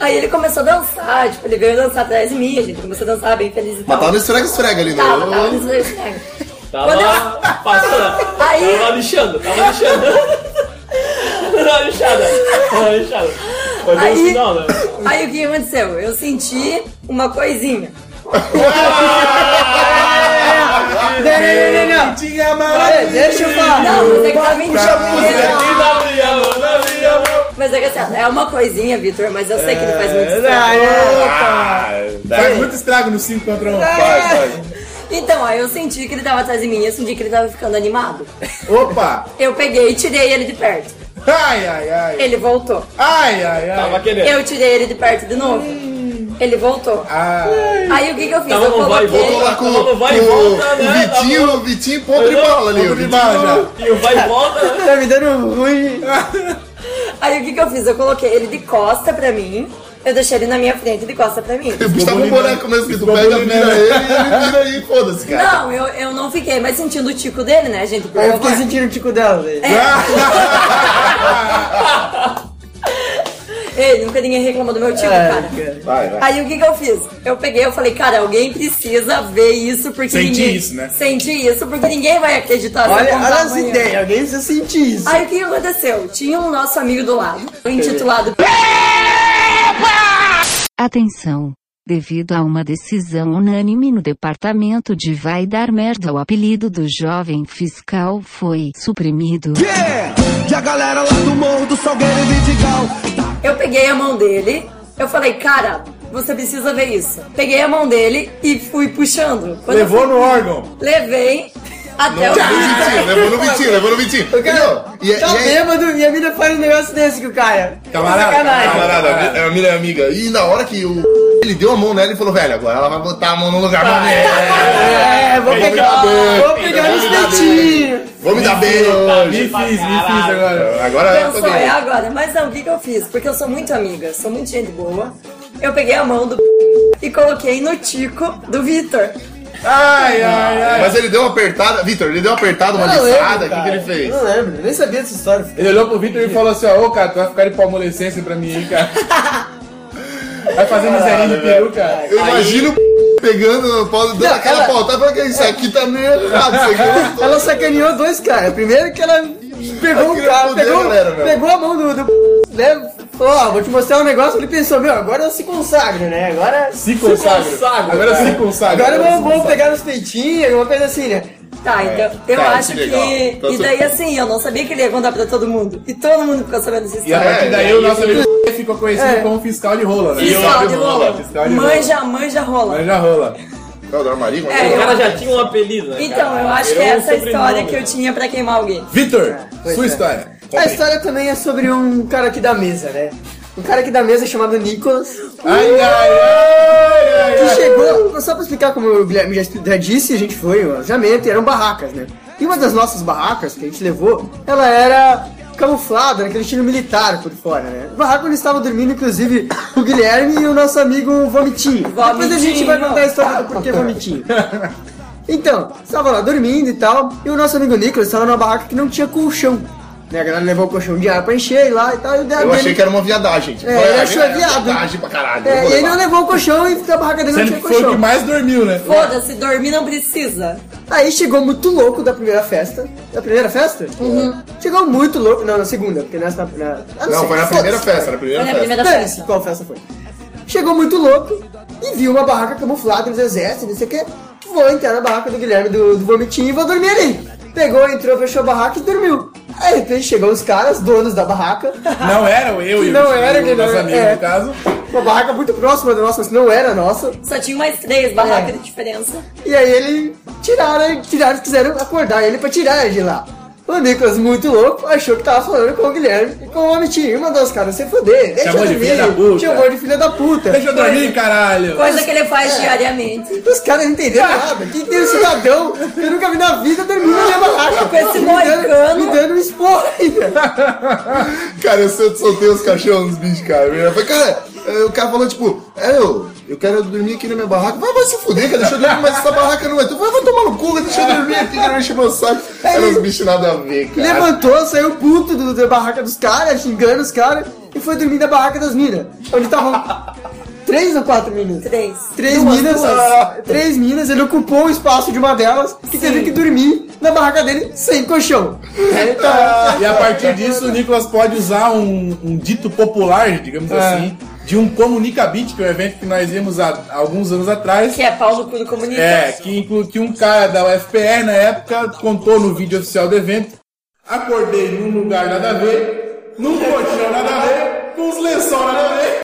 Aí ele começou a dançar, tipo, ele veio dançar atrás de mim, a gente começou a dançar bem feliz e tal. Mas tava no esfrega-esfrega ali, né? Tava, tava no esfrega. Tava passando. Aí- Tava lixando, tava lixando. [LAUGHS] Tava lixada. Tava lixada. No Aí, final, né? aí o que aconteceu? Eu senti uma coisinha. Não, não, não, não. Tinha É, deixa eu falar. Não, mas é que tava mão. Mas é que assim, é uma coisinha, Vitor, mas eu sei que ele faz muito Não, estrago. é. Faz muito estrago no 5 contra 1. Vai, vai. Então, aí eu senti que ele tava atrás de mim, eu senti que ele tava ficando animado. Opa! Eu peguei e tirei ele de perto. Ai, ai, ai. Ele voltou. Ai, ai, ai. Tava querendo. Eu tirei ele de perto de novo. Ele voltou. Ai. Aí o que que eu fiz? Tava eu no vai e coloquei... Voltou lá com, Tava no vai e com volta, né? o Vitinho, o Vitinho ponto de bala ali. O Vitinho- E o vai e volta, né? Tá me dando ruim. Aí o que que eu fiz? Eu coloquei ele de costa pra mim. Eu deixei ele na minha frente de costa pra mim. O bicho tava um boneco mesmo que tu pega, vira ele e ele vira aí, foda-se, cara. Não, eu, eu não fiquei mais sentindo o tico dele, né, gente? Por eu fiquei sentindo o tico dela, velho. [LAUGHS] Ei, nunca ninguém reclamou do meu tico, cara. Vai, vai. Aí o que que eu fiz? Eu peguei, eu falei, cara, alguém precisa ver isso porque Senti ninguém... isso, né? Senti isso porque ninguém vai acreditar Olha, olha as ideias, alguém precisa sentir isso. Aí o que que aconteceu? Tinha um nosso amigo do lado, intitulado Atenção! Devido a uma decisão unânime no departamento de Vai Dar Merda, o apelido do jovem fiscal foi suprimido. E a galera lá do Morro do Salgueiro e Vidigal Eu peguei a mão dele, eu falei, cara, você precisa ver isso. Peguei a mão dele e fui puxando. Quando Levou fui- no órgão. Levei até o levou no Vitinho, levou no Vitinho. O cara Entendeu? E, é- tá e aí- bêbado e a mina faz um negócio desse com o cara. Camarada, Sacanagem. Camarada, é a minha amiga. E na hora que o [LAUGHS] ele deu a mão nela e falou, velho, agora ela vai botar a mão no lugar pra mim. É, vou pegar, vou pegar no Vou me dar espetinho. Vou me dar bem Me fiz, me fiz agora. Agora eu é agora. Mas não, o que, que eu fiz? Porque eu sou muito amiga, sou muito gente boa. Eu peguei a mão do [LAUGHS] e coloquei no tico do Vitor. Ai, ai, ai. Mas ele deu uma apertada, Vitor, ele deu uma apertada, uma Eu lembro, o que, que ele cara. fez? Não lembro, nem sabia dessa história. Ele olhou pro Victor e falou assim, ó, ô cara, tu vai ficar de palmolescência pra mim, hein, cara. [LAUGHS] Vai fazer miserinha de peru, cara. Eu imagino pegando o pau, dando Não, aquela ela- pautada, falando que isso aqui tá meio errado, isso aqui [LAUGHS] eu tô- Ela sacaneou dois caras. Primeiro que ela pegou o cara, pegou, a galera, pegou a mão do. do né? Falou, ó, vou te mostrar um negócio. Ele pensou, meu, agora eu se consagro, né? Agora. Se consagra. consagra, Agora cara. se consagra. Agora vamos, vamos pegar nos peitinhos, alguma coisa assim, né? Tá, então eu Tá, acho que que. legal. Tá E daí assim, eu não sabia que ele ia contar pra todo mundo. E todo mundo ficou sabendo dessa E a história. partir daí o nosso amigo ficou conhecido É. como fiscal de rola, né? Fiscal de rola. Fiscal de rola. Manja, manja rola. Mas já rola. Qual do armarinho? É, O cara já tinha um apelido, né? Então, cara? eu acho que é essa a história sobrenome. que eu tinha pra queimar alguém. Vitor, Pois sua é. história. A história também é sobre um cara aqui da mesa, né? Um cara aqui da mesa chamado Nicolas. Ai, ai, ai, ai, que ai. chegou, só pra explicar como o Guilherme já, já disse, a gente foi um alojamento e eram barracas, né? E uma das nossas barracas que a gente levou, ela era camuflada, naquele estilo militar por fora, né? O barraco onde estava dormindo, inclusive, o Guilherme e o nosso amigo Vomitinho. Depois a gente vai contar a história do porquê Vomitinho. [LAUGHS] Então, estava lá dormindo e tal, e o nosso amigo Nicolas estava numa barraca que não tinha colchão. Né? A galera levou o colchão de ar pra encher lá e tal, e o Eu achei que era uma viadagem. Tipo, É, ele achou é viado. viadagem pra caralho. É, e ele não levou o colchão e a barraca dele não Sendo tinha que foi o colchão. que mais dormiu, né? Foda-se, dormir não precisa. Aí chegou muito louco da primeira festa. Da primeira festa? Uhum. Chegou muito louco. Não, na segunda, porque nessa. Na, ah, Não, sei, foi na primeira festa, na primeira Foi na festa. primeira Dane-se festa. qual festa foi. Chegou muito louco e viu uma barraca camuflada nos exércitos, não sei o que. Vou entrar na barraca do Guilherme do, do Vomitinho e vou dormir ali. Pegou, entrou, fechou a barraca e dormiu. Aí de repente chegam os caras, donos da barraca. Não eram eu e não era, que o não nosso era, amigo, é. no caso. Uma barraca muito próxima da nossa, mas não era nossa. Só tinha mais três barracas É. de diferença. E aí ele tiraram, tiraram, quiseram acordar ele pra tirar ele de lá. O Nicolas, muito louco, achou que tava falando com o Guilherme e com o Amitinho. E mandou os caras se fuder. Deixa Chamou eu de dormir. filha da puta. Chamou de filha da puta. Deixa eu dormir, caralho. Coisa que ele faz É. diariamente. Os caras não entenderam nada. Que tem um cidadão que eu nunca vi na vida dormindo na minha barraca. Com esse Me dando- moicano. Me dando um esporro ainda. Cara, eu sol- soltei os cachorros nos bichos, cara. Eu falei, cara, o cara falou, tipo, é, eu, eu quero dormir aqui na minha barraca. Vai, vai se fuder, cara, deixa eu dormir, mas essa barraca não é. Tu vai, vai tomar no cu, deixa eu dormir aqui, cara, enche meu saco. Eram os bichos nada a ver, cara. Levantou, saiu puto do- da barraca dos caras, xingando os caras, e foi dormir na barraca das minas. Onde estavam [LAUGHS] três ou quatro minas? Três. Três Duas, minas, duas. [LAUGHS] três minas, ele ocupou o espaço de uma delas e teve que dormir na barraca dele sem colchão. É, então, E a partir disso, o Nicolas pode usar um, um dito popular, digamos É. assim, de um Comunicabit, que é um evento que nós íamos há há alguns anos atrás. Que é pau no cu do comunista. É, que, inclu, que um cara da UFPR na época contou no vídeo oficial do evento. Acordei num lugar nada a ver, num colchão nada a ver, com uns lençol nada a ver.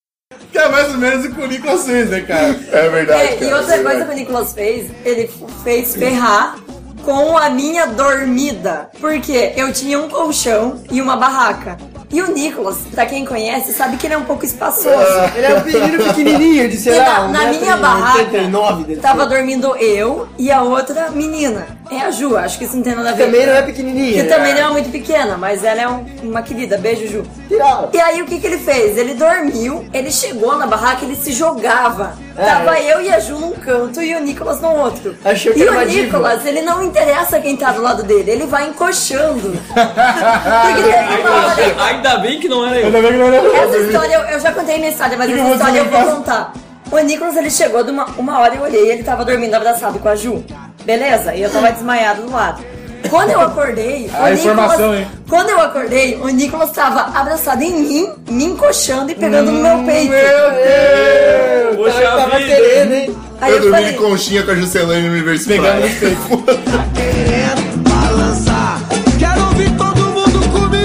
Que é mais ou menos o que o Nicolas fez, né, cara? É verdade, É, e outra coisa que o Nicolas fez, ele fez ferrar com a minha dormida. Porque eu tinha um colchão e uma barraca. E o Nicolas, pra quem conhece, sabe que ele é um pouco espaçoso. ele é um menino pequenininho, de sei lá, na, um na minha barraca, 89 dele. tava dormindo eu e a outra menina. É a Ju, acho que isso não tem nada a ver. Também não é pequenininha. Que também não é muito pequena, mas ela é um- uma querida. Beijo, Ju. Tiraram. E aí o que, que ele fez? Ele dormiu, ele chegou na barraca, ele se jogava. É. Tava eu e a Ju num canto e o Nicolas no outro. Achou que e era o uma diva. Nicolas, ele não interessa quem tá do lado dele, ele vai encoxando. [LAUGHS] Porque teve uma hora. Ainda, bem que não era eu. Ainda bem que não era Essa história, eu, eu já contei minha história, mas Que essa história eu vou contar. O Nicolas, ele chegou de uma, uma hora, eu olhei, ele tava dormindo abraçado com a Ju. Beleza? E eu tava desmaiado do lado. Quando eu acordei, [LAUGHS] A o informação, Nicolas, hein? quando eu acordei, o Nicolas tava abraçado em mim, me encoxando e pegando no meu peito. Deus! Poxa Tava, tava vida. querendo, hein? Aí eu eu dormi falei, de conchinha com a Juscelane no universo Pegando Praia. nos peitos. [LAUGHS] Querendo balançar. Quero ouvir todo mundo comigo.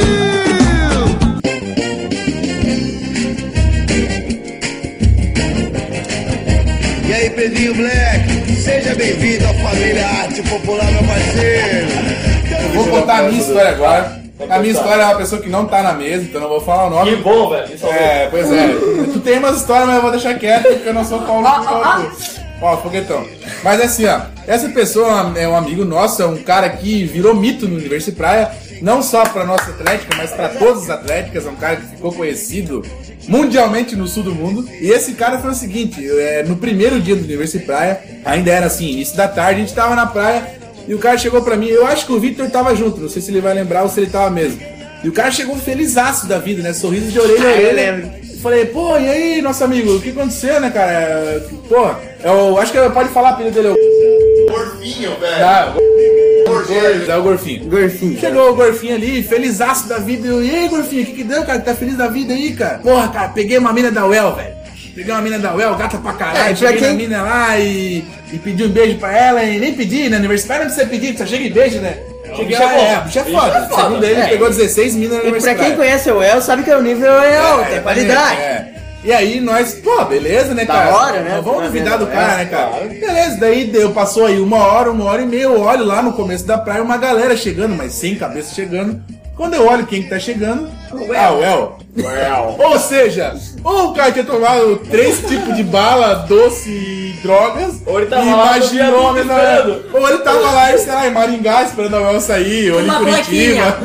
E aí, Pedrinho Black, seja bem-vindo à família Arte Popular, meu parceiro. Eu vou contar a minha história agora. A minha história é uma pessoa que não tá na mesa, então não vou falar o nome. Que bom, velho. É. Pois é. Tu tem umas histórias, mas eu vou deixar quieto porque eu não sou Paulo. Paulo- Ó, foguetão. Mas assim, ó, essa pessoa é um amigo nosso, é um cara que virou mito no Universo Praia, não só pra nossa atlética, mas pra todas as atléticas, é um cara que ficou conhecido mundialmente no sul do mundo. E esse cara foi o seguinte, é, no primeiro dia do Universo Praia, ainda era assim, início da tarde, a gente tava na praia e o cara chegou pra mim, eu acho que o Victor tava junto, não sei se ele vai lembrar ou se ele tava mesmo. E o cara chegou felizaço da vida, né? Sorriso de orelha a Ah, eu orelha. lembro. Falei, pô, e aí, nosso amigo, o que aconteceu, né, cara? É, Pô, eu acho que pode falar a dele. é o- Gorfinho, velho. Tá, o- é o Gorfinho. Gorfinho. Chegou o Gorfinho ali, felizaço da vida. Eu, e aí, Gorfinho, o que, que deu, cara? Tá feliz da vida aí, cara? Porra, cara, peguei uma mina da UEL, velho. Peguei uma mina da UEL, gata pra caralho. É, pra cheguei quem- na mina lá e, e pedi um beijo pra ela e nem pedi, né? Universitário não precisa pedir, só chega e beijo, né? Cheguei é lá, é, bicho é Bicho foda. é foda. Segundo ele, É. pegou 16 minas na E pra universidade. quem conhece o El, sabe que o nível é alto, é qualidade. É. E aí nós, pô, beleza, né, Da cara? hora, né? Nós Vamos duvidar do vendo? cara, É, né, cara? Beleza, daí deu, passou aí uma hora, uma hora e meia, eu olho lá no começo da praia, uma galera chegando, mas sem cabeça chegando. Quando eu olho quem que tá chegando, ah, o El. Ou seja, ou o cara tinha tomado três tipos de bala, doce e drogas. Ou ele tava e lá no imaginou, né, esperando. Ou ele tava lá, sei lá, em Maringá, esperando a El sair, ou em Curitiba. plaquinha,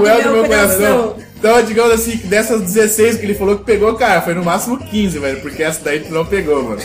o El do meu coração. Então, digamos assim, que dessas 16 que ele falou que pegou, cara, foi no máximo 15, velho, porque essa daí tu não pegou, mano.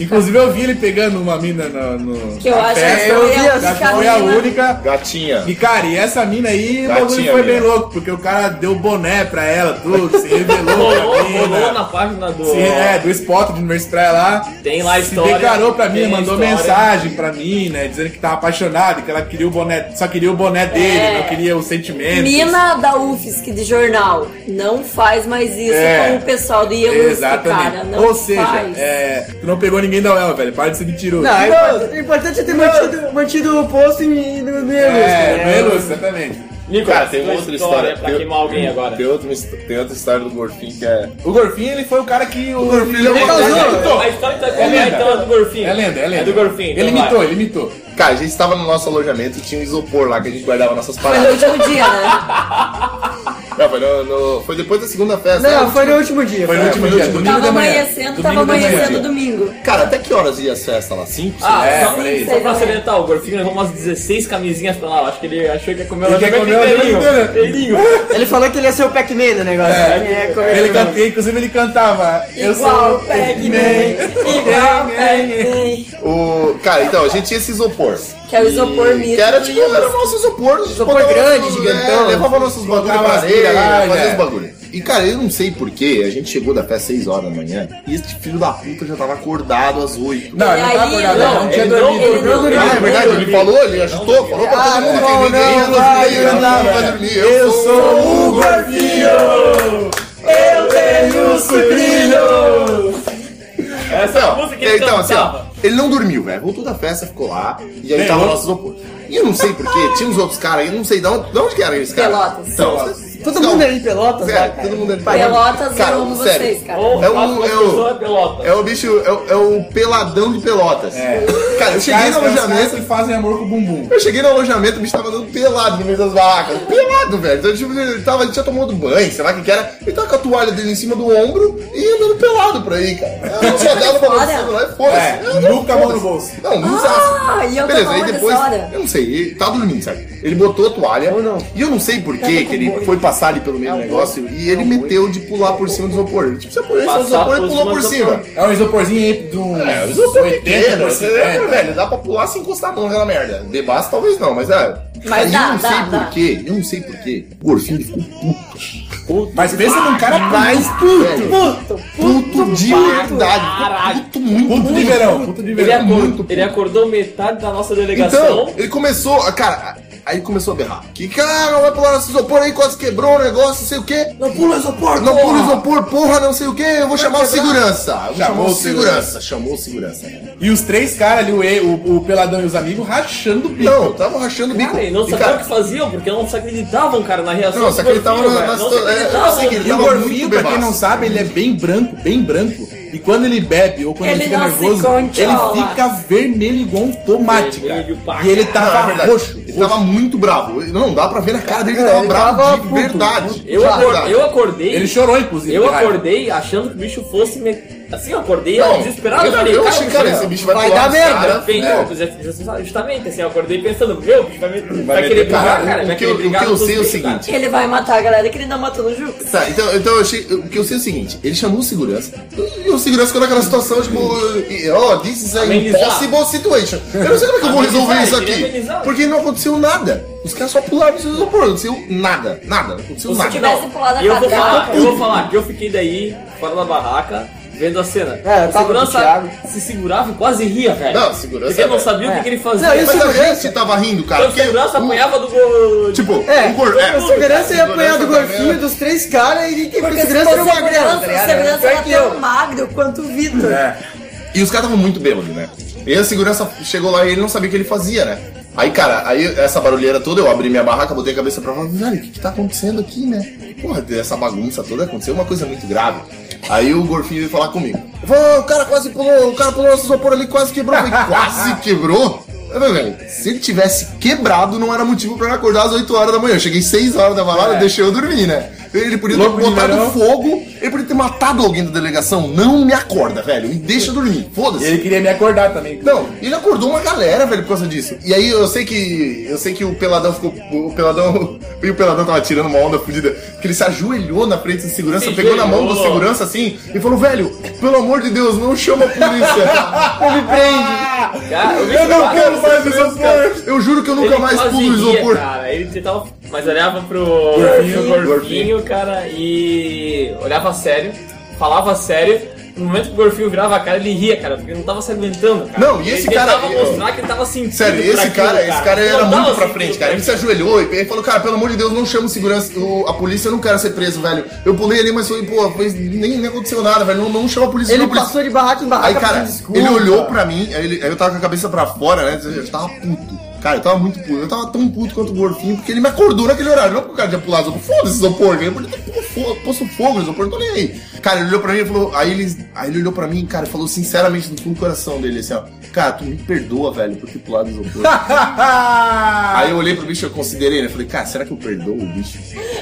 Inclusive eu vi ele pegando uma mina no, no Que eu acho que festa, eu vi que foi a única. Gatinha. E cara, e essa mina aí, o bagulho foi bem louco, porque o cara deu boné pra ela, tudo, se revelou Rolou, na página do. Se, é, do spot de Universitária lá. Tem lá a Se história. declarou pra mim, mandou história. mensagem pra mim, né? Dizendo que tava apaixonado, que ela queria o boné, só queria o boné dele, É. não queria o sentimento. Mina da UFSC de jornal, não faz mais isso É. com o pessoal do Exatamente. cara. Não Ou seja, faz. é, tu não pegou ninguém da UEL, velho. Para de ser mentiroso. Não, é importante, o importante é ter mantido, mantido o posto em, no, no Elustre, É, né? no Elus, exatamente. Nicolas, Cara, tem tua outra história. pra tem- queimar alguém agora. Tem outra, tem outra história do Gorfinho que é. O Gorfinho, ele foi o cara que... O, Gorfinho é ele uma causou. lenda. Ele imitou. A história tá É é lenda. então a do Gorfinho. É lenda, é lenda. É do Gorfinho. Ele então vai. imitou, ele imitou. Cara, a gente estava no nosso alojamento e tinha um isopor lá que a gente guardava nossas Foi no paradas. último dia, né? [LAUGHS] Não, foi, no- no- foi depois da segunda festa. Não, né? foi no último dia. Foi no É, último dia, domingo Tava da manhã. amanhecendo, tava Domingo manhã. amanhecendo domingo. Cara, até que horas ia as festas lá? Cinco? Ah, É, só, aí. só pra salientar, o Gorfinho levou umas 16 camisinhas pra lá. Acho que ele achou que ia comer o inteirinho. inteirinho. [LAUGHS] Ele falou que ele ia ser o Pac-Man do negócio. Ele ia comer Ele canta, inclusive ele cantava. Eu sou o Pac-Man, igual Pac-Man. [LAUGHS] O... Cara, então, a gente tinha esse isopor. Que é o isopor mito. Que era tipo, era o nosso isopor. Isopor botava grande, nossos- gigantão. É, levava nossos bagulho pra areia, fazia é. os bagulho. E cara, eu não sei porquê, a gente chegou da festa às 6 horas da manhã e esse filho da puta já tava acordado às 8. Não, ele não tava acordado, não, não, tinha dormido. ele não dormiu. Ah, é verdade, ele falou, ele agitou, falou pra todo mundo que não, ninguém não, ia vai, dormir. Eu sou o Gorfinho! Eu tenho sucrilhos! Essa é música que ele então, assim, ó. Ele não dormiu, velho. Voltou da festa, ficou lá e aí Bem, tava o eu- nosso isopor. E eu não sei porquê, tinha uns outros caras aí, eu não sei de onde, de onde que eram esses caras. Pelotas. Então, Todo mundo aí em Pelotas, Sério, cara? todo mundo ali. Pelotas, Cara, eu amo sério. vocês, cara. Ou É o- quatro é o- é pelota. É o bicho, é o, é o peladão de pelotas. É. Cara, eu cheguei no é alojamento. que fazem amor com o bumbum. Eu cheguei no alojamento, o bicho tava andando pelado no meio das barracas. Pelado, velho. Então, tipo, ele, tava, ele tinha tomado banho, sei lá o que que era. Ele tava com a toalha dele em cima do ombro e andando pelado por aí, cara. [LAUGHS] Eu só dava pra lá e foda-se. É, não- nunca mão no bolso. Não, não Ah, e eu Beleza, aí depois, eu não sei, ele tava dormindo, sabe? Ele botou a toalha Ou não. e eu não sei por que que ele foi passar ali pelo meio do negócio e ele meteu de pular por cima do isopor. Ele, tipo, você pôs esse Passar isopor e por pulou cima por cima. É um isoporzinho aí de um É, o isopor 80 pequeno, por você, 50. velho, dá pra pular sem encostar a mão naquela merda. De baixo talvez não, mas é. Mas dá, eu não dá, sei dá. porquê, eu não sei porquê. O Gorfinho ele ficou puto. Mas pensa num cara mais puto, puto de verdade. Caralho. Puto muito, puto de verão, puto de Ele, verão. acor- muito ele acordou metade da nossa delegação. Então, ele começou, cara, aí ele começou a berrar. Que cara, vai pular nesse isopor aí, quase quebrou o negócio, não sei o quê. Não pula isopor, Não pula isopor, porra, não sei o quê. Eu vou chamar o segurança. Eu vou Chamou o segurança. Chamou o segurança. E os três caras ali, o, E- o, o Peladão e os amigos, rachando o bico. Não, tava rachando o bico. Cara, e não E, sabiam o que faziam, porque não se acreditavam, cara, na reação Não, do só que ele tava Gorfinho, na- velho. na Não se situa- é, acreditavam. eu sei que ele E o tava Gorfinho, pra quem não sabe, ele é bem branco, bem branco. E quando ele bebe ou quando ele, Ele fica nervoso, ele fica vermelho igual um tomate. Vermelho E ele Não, é tava roxo. Ele tava muito bravo. Não, dá pra ver na cara dele que tava ele bravo tava de puto, verdade. Eu, De acor- verdade. eu acordei. Ele chorou, inclusive. Eu acordei achando que o bicho fosse me... Assim, eu acordei Não, desesperado. eu, falei, eu achei, cara, esse bicho vai, vai dar merda. cara, justamente, assim, eu acordei pensando, meu, o bicho vai, me, vai, meter querer cara. brigar, cara, O vai que eu- o que eu sei é o seguinte. Ele vai matar a galera que ele não matou no Jucas. Tá, então, então eu achei. O que eu sei é o seguinte: ele chamou o segurança. E o segurança ficou naquela situação, tipo, ó, this is a impossible situation. Eu não sei como é que eu vou resolver isso aqui. Porque não aconteceu nada. Os caras só pularam e não aconteceu nada. Nada, não aconteceu nada. tivesse pulado a eu vou catraca. falar, eu vou falar que eu fiquei daí, fora da barraca, vendo a cena. É, eu o segurança se segurava e quase ria, velho. Não, segurança, Porque não velho. sabia o que, que ele fazia. Não, isso- Mas a segurança- gente tava rindo, cara. Então o segurança o- apanhava do gol. Tipo, É, gor- é, o segurança ia apanhar do gorfinho dos três caras e quem foi segurança era o magrelo, segurança, o segurança era eu. tão magro quanto o Vitor. É. E os caras estavam muito bêbados, né? E a segurança chegou lá e ele não sabia o que ele fazia, né? Aí, cara, aí essa barulheira toda, eu abri minha barraca, botei a cabeça pra fora, velho, o que que tá acontecendo aqui, né? Porra, essa bagunça toda aconteceu uma coisa muito grave. Aí o Gorfinho veio falar comigo. Falou, o cara quase pulou, o cara pulou nosso isopor ali, quase quebrou. Eu falei, quase [LAUGHS] quebrou? Falei, se ele tivesse quebrado, não era motivo pra eu acordar às 8 horas da manhã. Eu cheguei 6 horas da balada, É. deixei eu dormir, né? Ele podia ter de botado verão. fogo, ele podia ter matado alguém da delegação. Não me acorda, velho. Me deixa dormir. Foda-se. ele queria me acordar também. Não, ele acordou uma galera, velho, por causa disso. E aí eu sei que. Eu sei que o Peladão ficou. O Peladão. [LAUGHS] E o Peladão tava tirando uma onda fodida. Que ele se ajoelhou na frente do segurança, Se pegou na mão do ajoelhou. segurança assim e falou, velho, pelo amor de Deus, não chama a polícia. [LAUGHS] Me prende. Cara, eu, não quero mais isopor. Eu juro que eu nunca Ele mais quase pulo ria, isopor. Cara, ele tentava, mas olhava pro Gorfinho, Gorfinho, cara, e olhava sério, falava sério. No momento que o Gorfinho virava a cara, ele ria, cara, porque não tava se aguentando, cara. Não, e esse ele cara- tentava mostrar que ele tava sentindo. Sério, esse aquilo, cara, esse cara Ele era muito pra frente, cara. Ele se ajoelhou e ele falou, cara, pelo amor de Deus, não chama segurança, o- a polícia, eu não quero ser preso, velho. Eu pulei ali, mas foi, pô, nem, nem aconteceu nada, velho. Não, não chama a polícia, Ele não, a polícia. passou de barraca em barraca Aí, cara, desculpa. ele olhou pra mim, aí, ele- aí eu tava com a cabeça pra fora, né? Eu tava puto. Cara, eu tava muito puto. Eu tava tão puto quanto o Gorfinho, porque ele me acordou naquele horário. Não porque o cara tinha pulado isopor. Foda-se isopor, ele podia ter pô- fo- posto fogo no isopor, não tô nem aí. Cara, ele olhou pra mim e falou. Aí ele, aí ele olhou pra mim, cara, e falou sinceramente no fundo do coração dele assim, ó. Cara, tu me perdoa, velho, por ter pulado isopor. [LAUGHS] aí eu olhei pro bicho e eu considerei, né? Falei, cara, será que eu perdoo o bicho?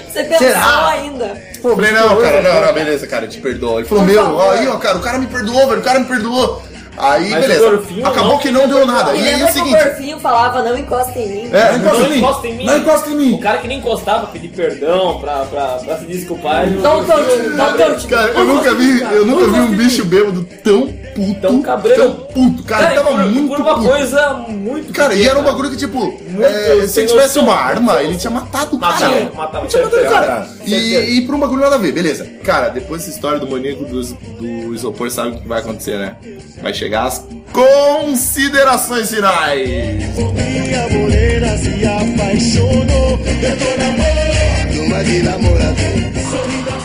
Você pensou Será? ainda. Pô, falei, não, cara, não, não, beleza, cara, eu te perdoo. Ele falou, meu, ó, aí, ó, cara, o cara me perdoou, velho, o cara me perdoou. Aí, Mas beleza. Acabou não. que não deu nada. E aí lembra o que o seguinte. Gorfinho falava, não encosta em mim? É, Não encosta em mim. encosta em mim. Não encosta em mim. O cara que nem encostava, pedir perdão pra, pra, pra se desculpar. um touch, dá um touch. Cara, eu nunca vi, eu nunca vi um bicho bêbado tão puto. Tão cabreiro. Tão puto. Cara, Cara, ele tava por, muito por uma puto. coisa muito Cara, e pequena. era um bagulho que, tipo, é, se ele tivesse uma arma, ele tinha matado o cara. Matava, matava, Tinha matado o cara. E, e por um bagulho nada a ver, beleza. Cara, depois dessa história do maníaco do, do isopor, sabe o que vai acontecer, né? Vai chegar as considerações finais. Minha morena se apaixonou Perdeu namoro Numa de namorador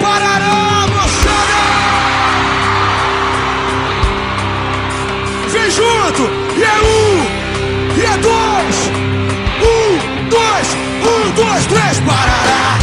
Parará, moçada! Vem junto! E é um! E é dois! Um, dois, um, dois, três, Parará!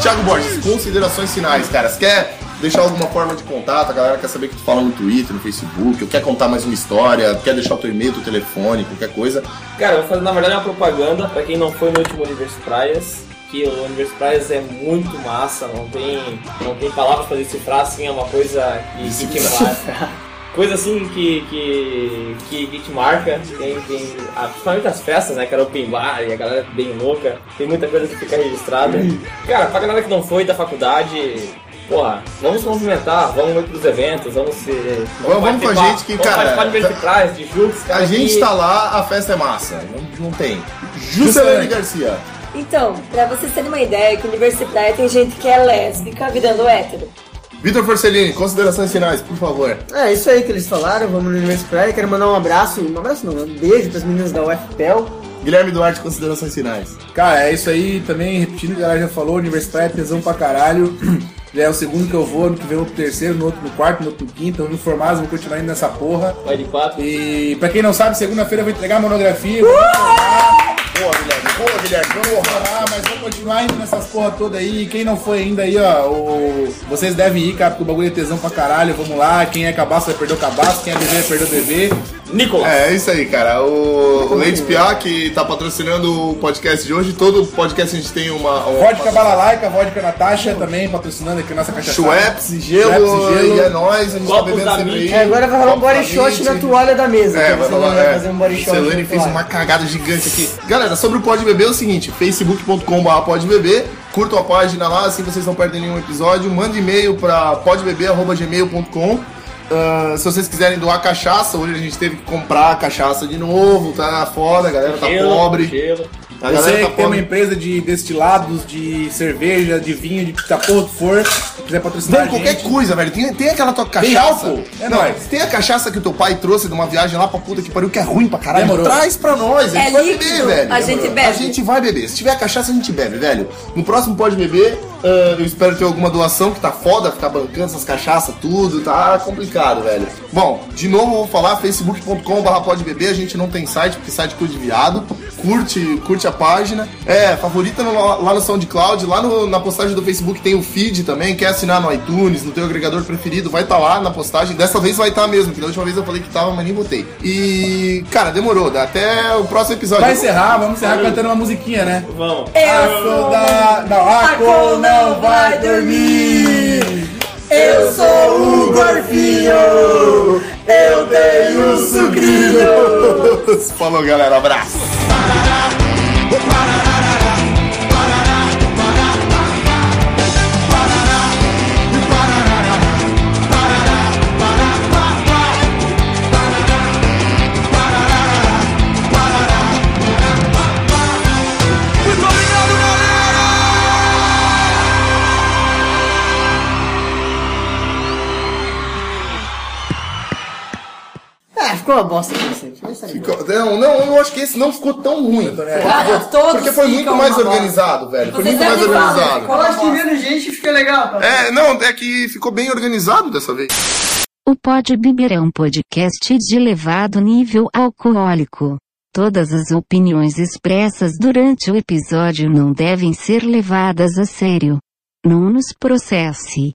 Thiago Borges, considerações finais, cara. Você quer deixar alguma forma de contato? A galera quer saber o que tu fala no Twitter, no Facebook, ou quer contar mais uma história, quer deixar o teu e-mail, teu telefone, qualquer coisa. Cara, eu vou fazer na verdade uma propaganda pra quem não foi no último Universo Praias. Que o Universo Praias é muito massa, não tem, não tem palavras pra decifrar, assim, é uma coisa que, que te marca. Coisa assim que, que, que, que te marca, tem, tem ah, principalmente as festas, né? Que era open bar e a galera bem louca, tem muita coisa que fica registrada. Cara, pra galera que não foi da faculdade, porra, vamos se movimentar, vamos ir pros eventos, vamos se. Vamos- vamos com a gente que, vamos cara, participar de Universo Praias, de Jux, A gente tá lá, a festa é massa. Não, não tem. Juscelene Garcia. Então, pra vocês terem uma ideia, que Universidade tem gente que é lésbica virando hétero. Vitor Forcellini, considerações finais, por favor. É isso aí que eles falaram, vamos no Universo Praia. Quero mandar um abraço, um abraço não, um beijo pras meninas da UFPEL. Guilherme Duarte, considerações finais. Cara, é isso aí também, repetindo o que a galera já falou, Universidade é tesão pra caralho. [CLEARS THROAT] Já é o segundo que eu vou, no que vem pro terceiro, no outro no quarto, no outro no quinto, eu vou me formar, vou continuar indo nessa porra. Vai de quatro. E pra quem não sabe, segunda-feira eu vou entregar a monografia. vou formar. Boa, Guilherme. Boa, Guilherme. Vou formar, mas vou continuar indo nessas porra toda aí. Quem não foi ainda aí, ó, o- vocês devem ir, cara, porque o bagulho é tesão pra caralho. Vamos lá, quem é cabaço vai perder o cabaço, quem é bebê vai perder o bebê. Nicolas. É, é isso aí, cara. O, o Leite Piá, que tá patrocinando o podcast de hoje. Todo podcast a gente tem uma. uma Vodka Balalaica, Vodka Natasha também patrocinando aqui nossa caixa Schweppes e gelo, Schweppes e gelo. e é nóis, a gente tá Copos bebendo da sempre aí. É, agora vai rolar um body da shot na toalha da mesa. É, vai rolar. vai É. fazer um body shot. Celane fez uma cagada gigante aqui. Galera, sobre o Pode Beber é o seguinte: facebook.com.br pode beber. Curtam a página lá, assim vocês não perdem nenhum episódio. Mande e-mail pra podebeber.gmail.com. Ah, se vocês quiserem doar cachaça, hoje a gente teve que comprar cachaça de novo, tá foda, a galera tá Gelo, pobre. gelo. A Você galera que tá tem uma empresa de destilados, de cerveja, de vinho, de que porra que for, se quiser patrocinar Mano, a qualquer gente. coisa, velho. Tem, tem aquela tua Tem cachaça. álcool? É não, nóis. Tem a cachaça que o teu pai trouxe de uma viagem lá pra puta que pariu, que é ruim pra caralho. Demorou. Traz pra nós. A gente É vai beber, velho. a gente bebe. A gente vai beber. Se tiver cachaça, a gente bebe, velho. No próximo pode beber. ah, eu espero ter alguma doação, que tá foda ficar bancando essas cachaças, tudo. Tá complicado, velho. Bom, de novo eu vou falar, facebook.com.br pode beber. A gente não tem site, porque site curte de viado. Curte, curte a página. É, favorita no- lá no SoundCloud, lá no- na postagem do Facebook tem o feed também. Quer assinar no iTunes, no teu agregador preferido, vai estar lá na postagem. Dessa vez vai estar mesmo, que da última vez eu falei que tava, mas nem botei. E, cara, demorou. dá Até o próximo episódio. Vai encerrar, vamos encerrar cantando uma musiquinha, né? Vamos. A Col Não, a Col não vai dormir. Eu sou o Gorfinho. Eu tenho sucrilho. [LAUGHS] Falou, galera. Abraço. Ficou uma bosta. Mas tá Ficou- Não, não, eu acho que esse não ficou tão ruim. Cara, todos Porque foi muito mais uma bosta. organizado, velho. Foi Vocês muito mais organizado. Eu acho que menos gente fica legal. tá? É, não, é que ficou bem organizado dessa vez. O Pode Beber é um podcast de elevado nível alcoólico. Todas as opiniões expressas durante o episódio não devem ser levadas a sério. Não nos processe.